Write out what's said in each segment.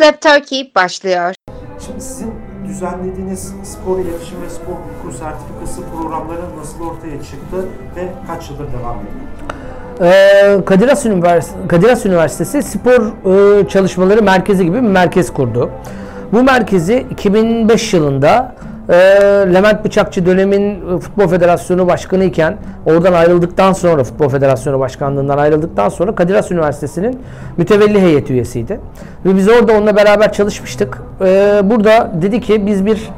Lab Turkey başlıyor. Şimdi sizin düzenlediğiniz spor iletişim ve spor hukuku sertifikası programları nasıl ortaya çıktı ve kaç yıldır devam ediyor? Ee, Kadir Has, Üniversitesi, Kadir Has Üniversitesi spor e, çalışmaları merkezi gibi bir merkez kurdu. Bu merkezi 2005 yılında e, Levent Bıçakçı dönemin Futbol Federasyonu Başkanı iken oradan ayrıldıktan sonra Futbol Federasyonu Başkanlığından ayrıldıktan sonra Kadir Has Üniversitesi'nin mütevelli heyeti üyesiydi. Ve biz orada onunla beraber çalışmıştık. E, burada dedi ki biz bir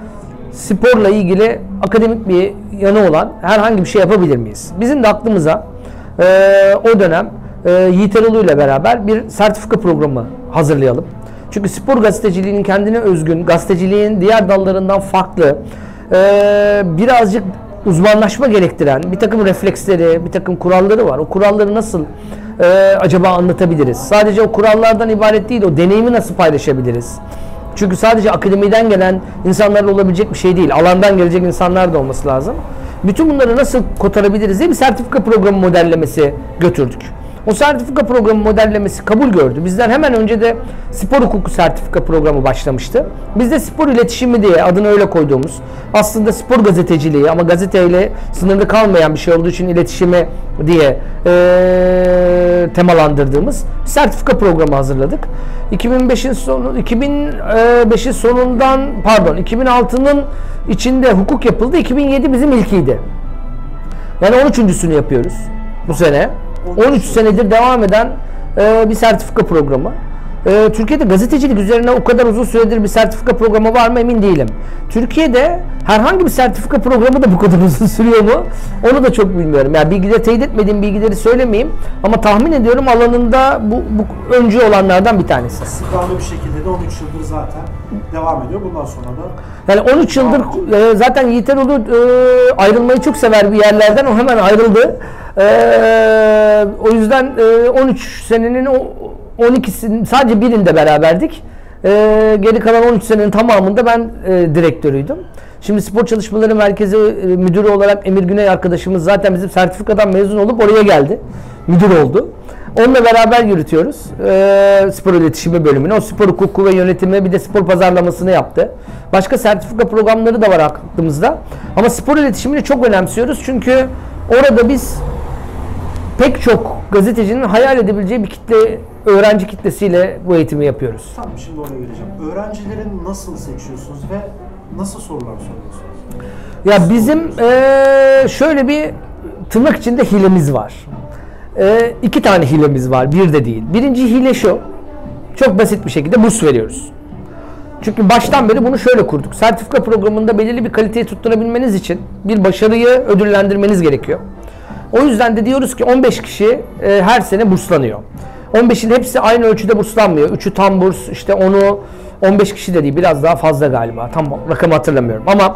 sporla ilgili akademik bir yanı olan herhangi bir şey yapabilir miyiz? Bizim de aklımıza e, o dönem e, Yiğit Erolu ile beraber bir sertifika programı hazırlayalım. Çünkü spor gazeteciliğinin kendine özgün, gazeteciliğin diğer dallarından farklı, birazcık uzmanlaşma gerektiren bir takım refleksleri, bir takım kuralları var. O kuralları nasıl acaba anlatabiliriz? Sadece o kurallardan ibaret değil, o deneyimi nasıl paylaşabiliriz? Çünkü sadece akademiden gelen insanlarla olabilecek bir şey değil. Alandan gelecek insanlar da olması lazım. Bütün bunları nasıl kotarabiliriz diye bir sertifika programı modellemesi götürdük. O sertifika programı modellemesi kabul gördü. Bizden hemen önce de spor hukuku sertifika programı başlamıştı. Biz de spor iletişimi diye adını öyle koyduğumuz aslında spor gazeteciliği ama gazeteyle sınırlı kalmayan bir şey olduğu için iletişimi diye e, temalandırdığımız sertifika programı hazırladık. 2005'in sonu 2005'in sonundan pardon 2006'nın içinde hukuk yapıldı. 2007 bizim ilkiydi. Yani 13.sünü yapıyoruz bu sene. 13 senedir devam eden e, bir sertifika programı. E, Türkiye'de gazetecilik üzerine o kadar uzun süredir bir sertifika programı var mı emin değilim. Türkiye'de herhangi bir sertifika programı da bu kadar uzun sürüyor mu? Onu da çok bilmiyorum. Yani bilgileri teyit etmediğim bilgileri söylemeyeyim ama tahmin ediyorum alanında bu, bu öncü olanlardan bir tanesi. İstikrarlı bir şekilde de 13 yıldır zaten devam ediyor. Bundan sonra da Yani 13 yıldır e, zaten Yiğit Erolu e, ayrılmayı çok sever bir yerlerden. O hemen ayrıldı. E, o yüzden e, 13 senenin o 12'sinin sadece birinde beraberdik. E, geri kalan 13 senenin tamamında ben e, direktörüydüm. Şimdi Spor Çalışmaları Merkezi e, müdürü olarak Emir Güney arkadaşımız zaten bizim sertifikadan mezun olup oraya geldi. Müdür oldu. Onunla beraber yürütüyoruz e, spor iletişimi bölümünü. O spor hukuku ve yönetimi bir de spor pazarlamasını yaptı. Başka sertifika programları da var aklımızda. Ama spor iletişimini çok önemsiyoruz çünkü orada biz pek çok gazetecinin hayal edebileceği bir kitle, öğrenci kitlesiyle bu eğitimi yapıyoruz. tam şimdi oraya geleceğim. Öğrencileri nasıl seçiyorsunuz ve nasıl sorular soruyorsunuz? Ya bizim eee, şöyle bir tırnak içinde hilemiz var. Eee iki tane hilemiz var, bir de değil. Birinci hile şu, çok basit bir şekilde burs veriyoruz. Çünkü baştan beri bunu şöyle kurduk. Sertifika programında belirli bir kaliteyi tutturabilmeniz için bir başarıyı ödüllendirmeniz gerekiyor. O yüzden de diyoruz ki 15 kişi e, her sene burslanıyor. 15'in hepsi aynı ölçüde burslanmıyor. 3'ü tam burs, işte onu 15 kişi de değil, biraz daha fazla galiba. Tam rakamı hatırlamıyorum ama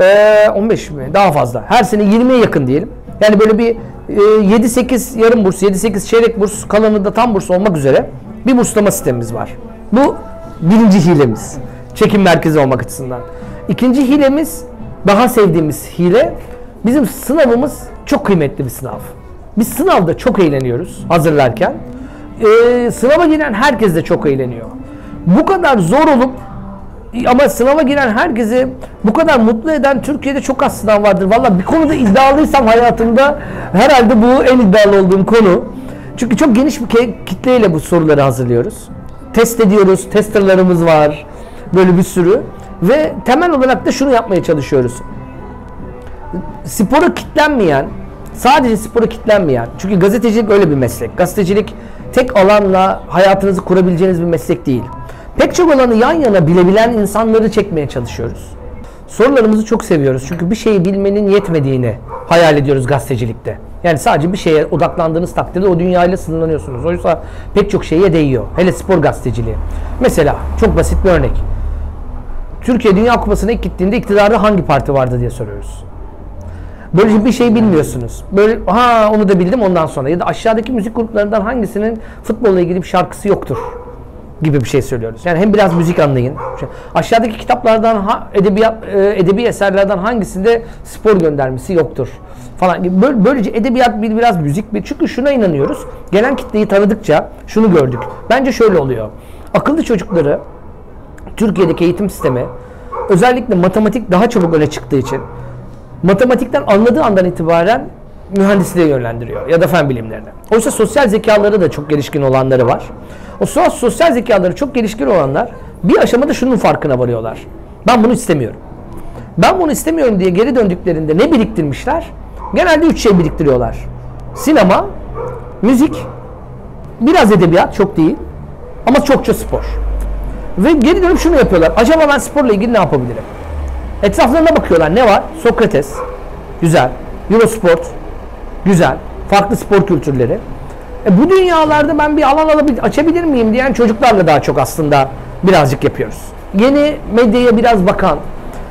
e, 15 mi? Daha fazla. Her sene 20'ye yakın diyelim. Yani böyle bir e, 7-8 yarım burs, 7-8 çeyrek burs, kalanı da tam burs olmak üzere bir burslama sistemimiz var. Bu birinci hilemiz. Çekim merkezi olmak açısından. İkinci hilemiz, daha sevdiğimiz hile, bizim sınavımız çok kıymetli bir sınav. Biz sınavda çok eğleniyoruz hazırlarken. Ee, sınava giren herkes de çok eğleniyor. Bu kadar zor olup ama sınava giren herkesi bu kadar mutlu eden Türkiye'de çok az sınav vardır. Valla bir konuda iddialıysam hayatımda herhalde bu en iddialı olduğum konu. Çünkü çok geniş bir kitleyle bu soruları hazırlıyoruz. Test ediyoruz, testerlarımız var. Böyle bir sürü. Ve temel olarak da şunu yapmaya çalışıyoruz spora kitlenmeyen, sadece spora kitlenmeyen, çünkü gazetecilik öyle bir meslek. Gazetecilik tek alanla hayatınızı kurabileceğiniz bir meslek değil. Pek çok alanı yan yana bilebilen insanları çekmeye çalışıyoruz. Sorularımızı çok seviyoruz çünkü bir şeyi bilmenin yetmediğini hayal ediyoruz gazetecilikte. Yani sadece bir şeye odaklandığınız takdirde o dünyayla sınırlanıyorsunuz. Oysa pek çok şeye değiyor. Hele spor gazeteciliği. Mesela çok basit bir örnek. Türkiye Dünya Kupası'na ilk gittiğinde iktidarda hangi parti vardı diye soruyoruz. Böyle bir şey bilmiyorsunuz. Böyle ha onu da bildim ondan sonra ya da aşağıdaki müzik gruplarından hangisinin futbolla ilgili bir şarkısı yoktur gibi bir şey söylüyoruz. Yani hem biraz müzik anlayın. Aşağıdaki kitaplardan ha, edebiyat e, edebi eserlerden hangisinde spor göndermesi yoktur falan gibi. Böyle, böylece edebiyat bir biraz müzik bir çünkü şuna inanıyoruz. Gelen kitleyi tanıdıkça şunu gördük. Bence şöyle oluyor. Akıllı çocukları Türkiye'deki eğitim sistemi özellikle matematik daha çabuk öne çıktığı için matematikten anladığı andan itibaren mühendisliğe yönlendiriyor ya da fen bilimlerine. Oysa sosyal zekaları da çok gelişkin olanları var. O so- sosyal zekaları çok gelişkin olanlar bir aşamada şunun farkına varıyorlar. Ben bunu istemiyorum. Ben bunu istemiyorum diye geri döndüklerinde ne biriktirmişler? Genelde üç şey biriktiriyorlar. Sinema, müzik, biraz edebiyat, çok değil. Ama çokça spor. Ve geri dönüp şunu yapıyorlar. Acaba ben sporla ilgili ne yapabilirim? Etraflarına bakıyorlar. Ne var? Sokrates. Güzel. Eurosport. Güzel. Farklı spor kültürleri. E bu dünyalarda ben bir alan alabil- açabilir miyim diyen çocuklarla daha çok aslında birazcık yapıyoruz. Yeni medyaya biraz bakan,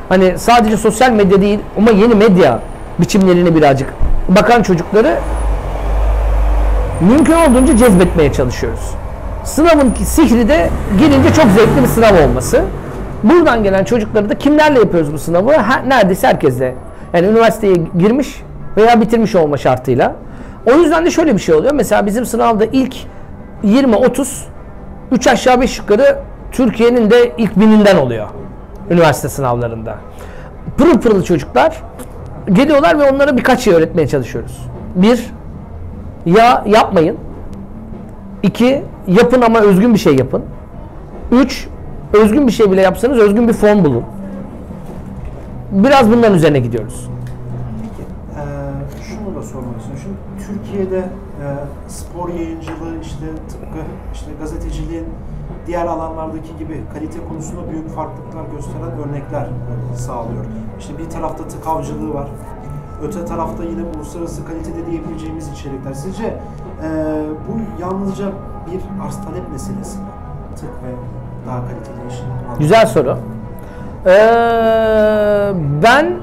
hani sadece sosyal medya değil ama yeni medya biçimlerine birazcık bakan çocukları mümkün olduğunca cezbetmeye çalışıyoruz. Sınavın sihri de girince çok zevkli bir sınav olması. Buradan gelen çocukları da kimlerle yapıyoruz bu sınavı? Ha, neredeyse herkesle. Yani üniversiteye girmiş veya bitirmiş olma şartıyla. O yüzden de şöyle bir şey oluyor. Mesela bizim sınavda ilk 20-30 3 aşağı 5 yukarı Türkiye'nin de ilk bininden oluyor. Üniversite sınavlarında. Pırıl pırıl çocuklar geliyorlar ve onlara birkaç şey öğretmeye çalışıyoruz. Bir, ya yapmayın. İki, yapın ama özgün bir şey yapın. Üç, özgün bir şey bile yapsanız özgün bir form bulun. Biraz bunların üzerine gidiyoruz. Peki, eee, şunu da sormak istiyorum. Şimdi Türkiye'de eee, spor yayıncılığı işte tıpkı işte gazeteciliğin diğer alanlardaki gibi kalite konusunda büyük farklılıklar gösteren örnekler e, sağlıyor. İşte bir tarafta tık avcılığı var. Öte tarafta yine uluslararası kalitede diyebileceğimiz içerikler. Sizce eee, bu yalnızca bir arz talep meselesi mi? Tık ve daha kaliteli işin. Güzel soru. Ee, ben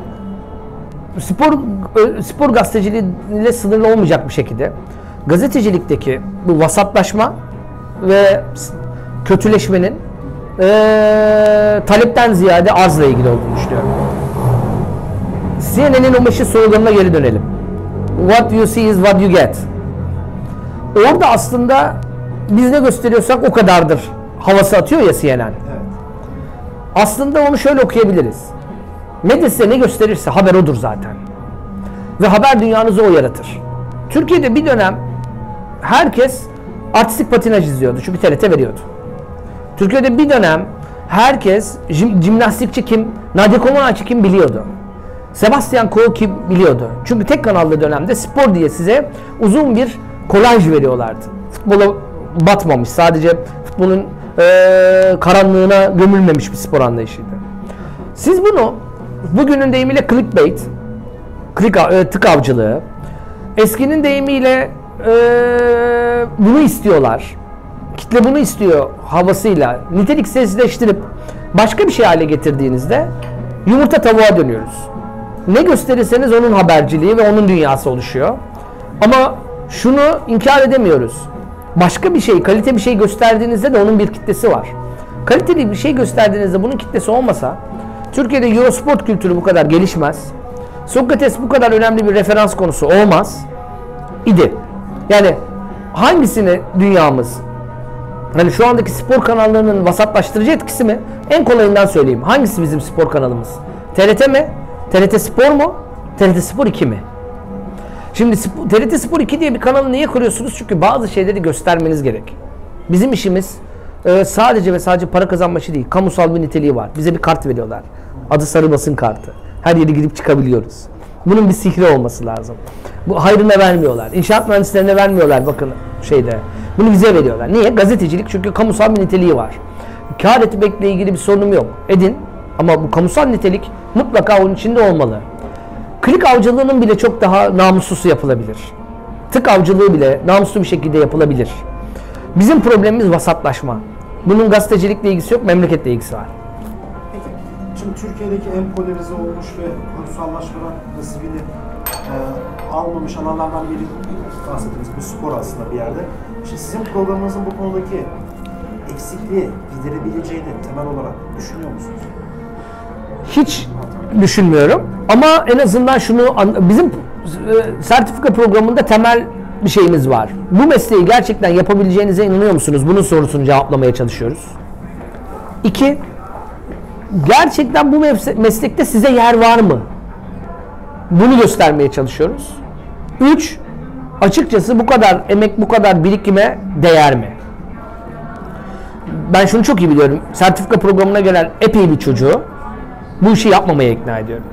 spor ö- spor gazeteciliğiyle sınırlı olmayacak bir şekilde gazetecilikteki bu vasatlaşma ve kötüleşmenin ee, talepten ziyade arzla ilgili olduğunu düşünüyorum. CNN'in o meşhur sloganına geri dönelim. What you see is what you get. Orada aslında biz ne gösteriyorsak o kadardır havası atıyor ya CNN. Evet. Aslında onu şöyle okuyabiliriz. Medya size ne gösterirse haber odur zaten. Ve haber dünyanızı o yaratır. Türkiye'de bir dönem herkes artistik patinaj izliyordu. Çünkü TRT veriyordu. Türkiye'de bir dönem herkes jim, jimnastikçi kim, Nadia Comaneci kim biliyordu. Sebastian Coe kim biliyordu. Çünkü tek kanallı dönemde spor diye size uzun bir kolaj veriyorlardı. Futbola batmamış. Sadece futbolun eee, karanlığına gömülmemiş bir spor anlayışıydı. Siz bunu bugünün deyimiyle clickbait, click, e, tık avcılığı, eskinin deyimiyle e, bunu istiyorlar. Kitle bunu istiyor havasıyla niteliksizleştirip başka bir şey hale getirdiğinizde yumurta tavuğa dönüyoruz. Ne gösterirseniz onun haberciliği ve onun dünyası oluşuyor. Ama şunu inkar edemiyoruz. Başka bir şey, kalite bir şey gösterdiğinizde de onun bir kitlesi var. Kaliteli bir şey gösterdiğinizde bunun kitlesi olmasa Türkiye'de Eurosport kültürü bu kadar gelişmez. Sokrates bu kadar önemli bir referans konusu olmaz idi. Yani hangisini dünyamız Hani şu andaki spor kanallarının vasatlaştırıcı etkisi mi? En kolayından söyleyeyim. Hangisi bizim spor kanalımız? TRT mi? TRT Spor mu? TRT Spor 2 mi? Şimdi TRT Spor 2 diye bir kanalı niye kuruyorsunuz? Çünkü bazı şeyleri göstermeniz gerek. Bizim işimiz e, sadece ve sadece para kazanma işi değil. Kamusal bir niteliği var. Bize bir kart veriyorlar. Adı sarı basın kartı. Her yere gidip çıkabiliyoruz. Bunun bir sihri olması lazım. Bu hayrına vermiyorlar. İnşaat mühendislerine vermiyorlar bakın şeyde. Bunu bize veriyorlar. Niye? Gazetecilik çünkü kamusal bir niteliği var. Kar etmekle ilgili bir sorunum yok. Edin. Ama bu kamusal nitelik mutlaka onun içinde olmalı. Klik avcılığının bile çok daha namuslusu yapılabilir. Tık avcılığı bile namuslu bir şekilde yapılabilir. Bizim problemimiz vasatlaşma. Bunun gazetecilikle ilgisi yok, memleketle ilgisi var. Peki, şimdi Türkiye'deki en polarize olmuş ve kurumsallaşmadan nasibini e, almamış alanlardan biri bahsettiğimiz bir spor aslında bir yerde. İşte sizin programınızın bu konudaki eksikliği giderebileceğini temel olarak düşünüyor musunuz? Hiç düşünmüyorum. Ama en azından şunu bizim e, sertifika programında temel bir şeyimiz var. Bu mesleği gerçekten yapabileceğinize inanıyor musunuz? Bunun sorusunu cevaplamaya çalışıyoruz. İki, gerçekten bu meslekte size yer var mı? Bunu göstermeye çalışıyoruz. 3. Açıkçası bu kadar emek, bu kadar birikime değer mi? Ben şunu çok iyi biliyorum. Sertifika programına gelen epey bir çocuğu bu işi yapmamaya ikna ediyorum.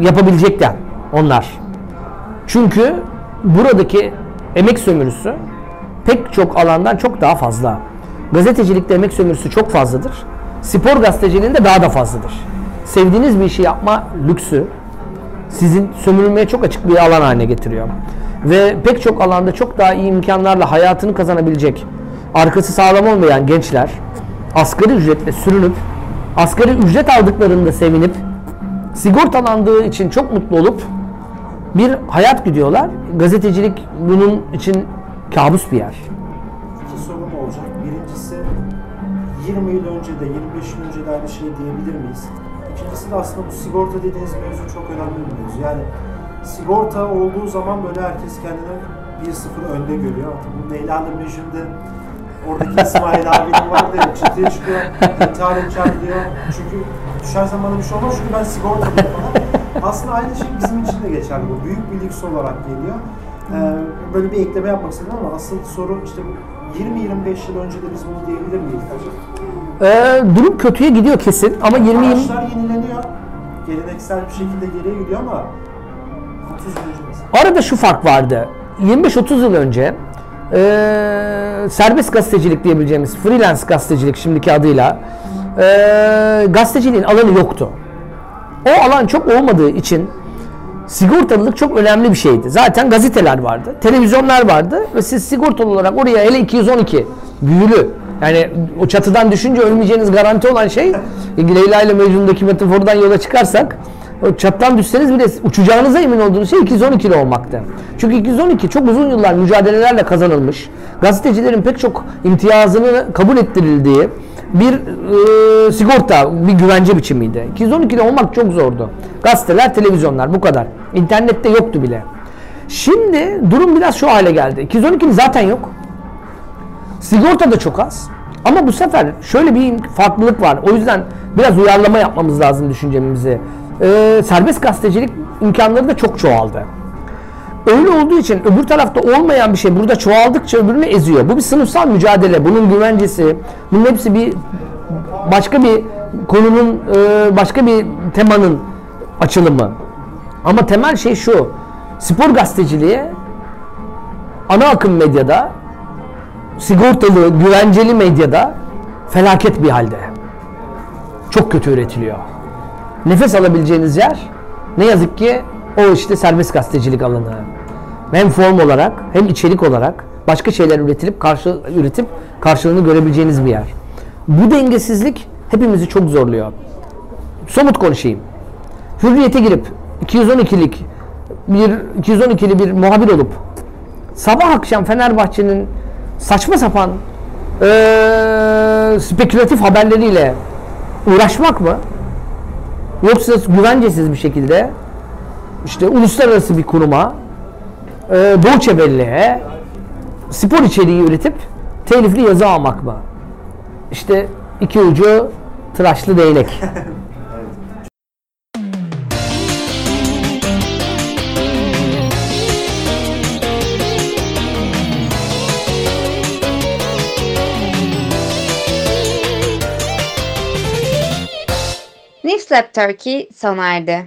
Yapabilecekler onlar. Çünkü buradaki emek sömürüsü pek çok alandan çok daha fazla. Gazetecilikte emek sömürüsü çok fazladır. Spor gazeteciliğinde daha da fazladır. Sevdiğiniz bir işi yapma lüksü sizin sömürülmeye çok açık bir alan haline getiriyor. Ve pek çok alanda çok daha iyi imkanlarla hayatını kazanabilecek, arkası sağlam olmayan gençler asgari ücretle sürünüp, asgari ücret aldıklarında sevinip, sigortalandığı için çok mutlu olup bir hayat gidiyorlar. Gazetecilik bunun için kabus bir yer. İki sorum olacak. Birincisi 20 yıl önce de 25 yıl önce de aynı şey diyebilir miyiz? İkincisi de aslında bu sigorta dediğiniz mevzu çok önemli bir mevzu. Yani sigorta olduğu zaman böyle herkes kendini 1-0 önde görüyor. Bu Leyla ile Mecnun'da oradaki İsmail abinin vardı ya çatıya çıkıyor, intihar edeceğim diyor. Çünkü düşersem bana bir şey olmaz çünkü ben sigortalıyım falan. Aslında aynı şey bizim için de geçerli bu. Büyük bir lüks olarak geliyor. Ee, böyle bir ekleme yapmak istedim ama asıl soru işte bu 20-25 yıl önce de biz bunu diyebilir miyiz? Ee, durum kötüye gidiyor kesin ama 20 20 Araçlar yenileniyor. Geleneksel bir şekilde geriye gidiyor ama 30 yıl önce mesela. Arada şu fark vardı. 25-30 yıl önce eee, serbest gazetecilik diyebileceğimiz freelance gazetecilik şimdiki adıyla eee gazeteciliğin alanı yoktu. O alan çok olmadığı için sigortalılık çok önemli bir şeydi. Zaten gazeteler vardı, televizyonlar vardı ve siz sigortalı olarak oraya hele 212 büyülü yani o çatıdan düşünce ölmeyeceğiniz garanti olan şey Leyla ile Mecnun'daki metafordan yola çıkarsak o çattan düşseniz bile uçacağınıza emin olduğunuz şey 212'li olmaktı. Çünkü 212 çok uzun yıllar mücadelelerle kazanılmış. Gazetecilerin pek çok imtiyazını kabul ettirildiği bir e, sigorta, bir güvence biçimiydi. 212'de olmak çok zordu. Gazeteler, televizyonlar bu kadar. İnternette yoktu bile. Şimdi durum biraz şu hale geldi. 212'nin zaten yok. Sigorta da çok az. Ama bu sefer şöyle bir farklılık var. O yüzden biraz uyarlama yapmamız lazım düşüncemizi. Ee, serbest gazetecilik imkanları da çok çoğaldı. Öyle olduğu için öbür tarafta olmayan bir şey burada çoğaldıkça öbürünü eziyor. Bu bir sınıfsal mücadele. Bunun güvencesi, bunun hepsi bir başka bir konunun, e, başka bir temanın açılımı. Ama temel şey şu. Spor gazeteciliği ana akım medyada sigortalı, güvenceli medyada felaket bir halde. Çok kötü üretiliyor. Nefes alabileceğiniz yer ne yazık ki o işte serbest gazetecilik alanı. Hem form olarak hem içerik olarak başka şeyler üretilip karşı üretip karşılığını görebileceğiniz bir yer. Bu dengesizlik hepimizi çok zorluyor. Somut konuşayım. Hürriyete girip 212'lik bir 212'li bir muhabir olup sabah akşam Fenerbahçe'nin saçma sapan eee, spekülatif haberleriyle uğraşmak mı? Yoksa güvencesiz bir şekilde işte uluslararası bir kuruma eee Doğu Çebelli'ye spor içeriği üretip telifli yazı almak mı? İşte iki ucu tıraşlı değnek. Newslab Turkey sona erdi.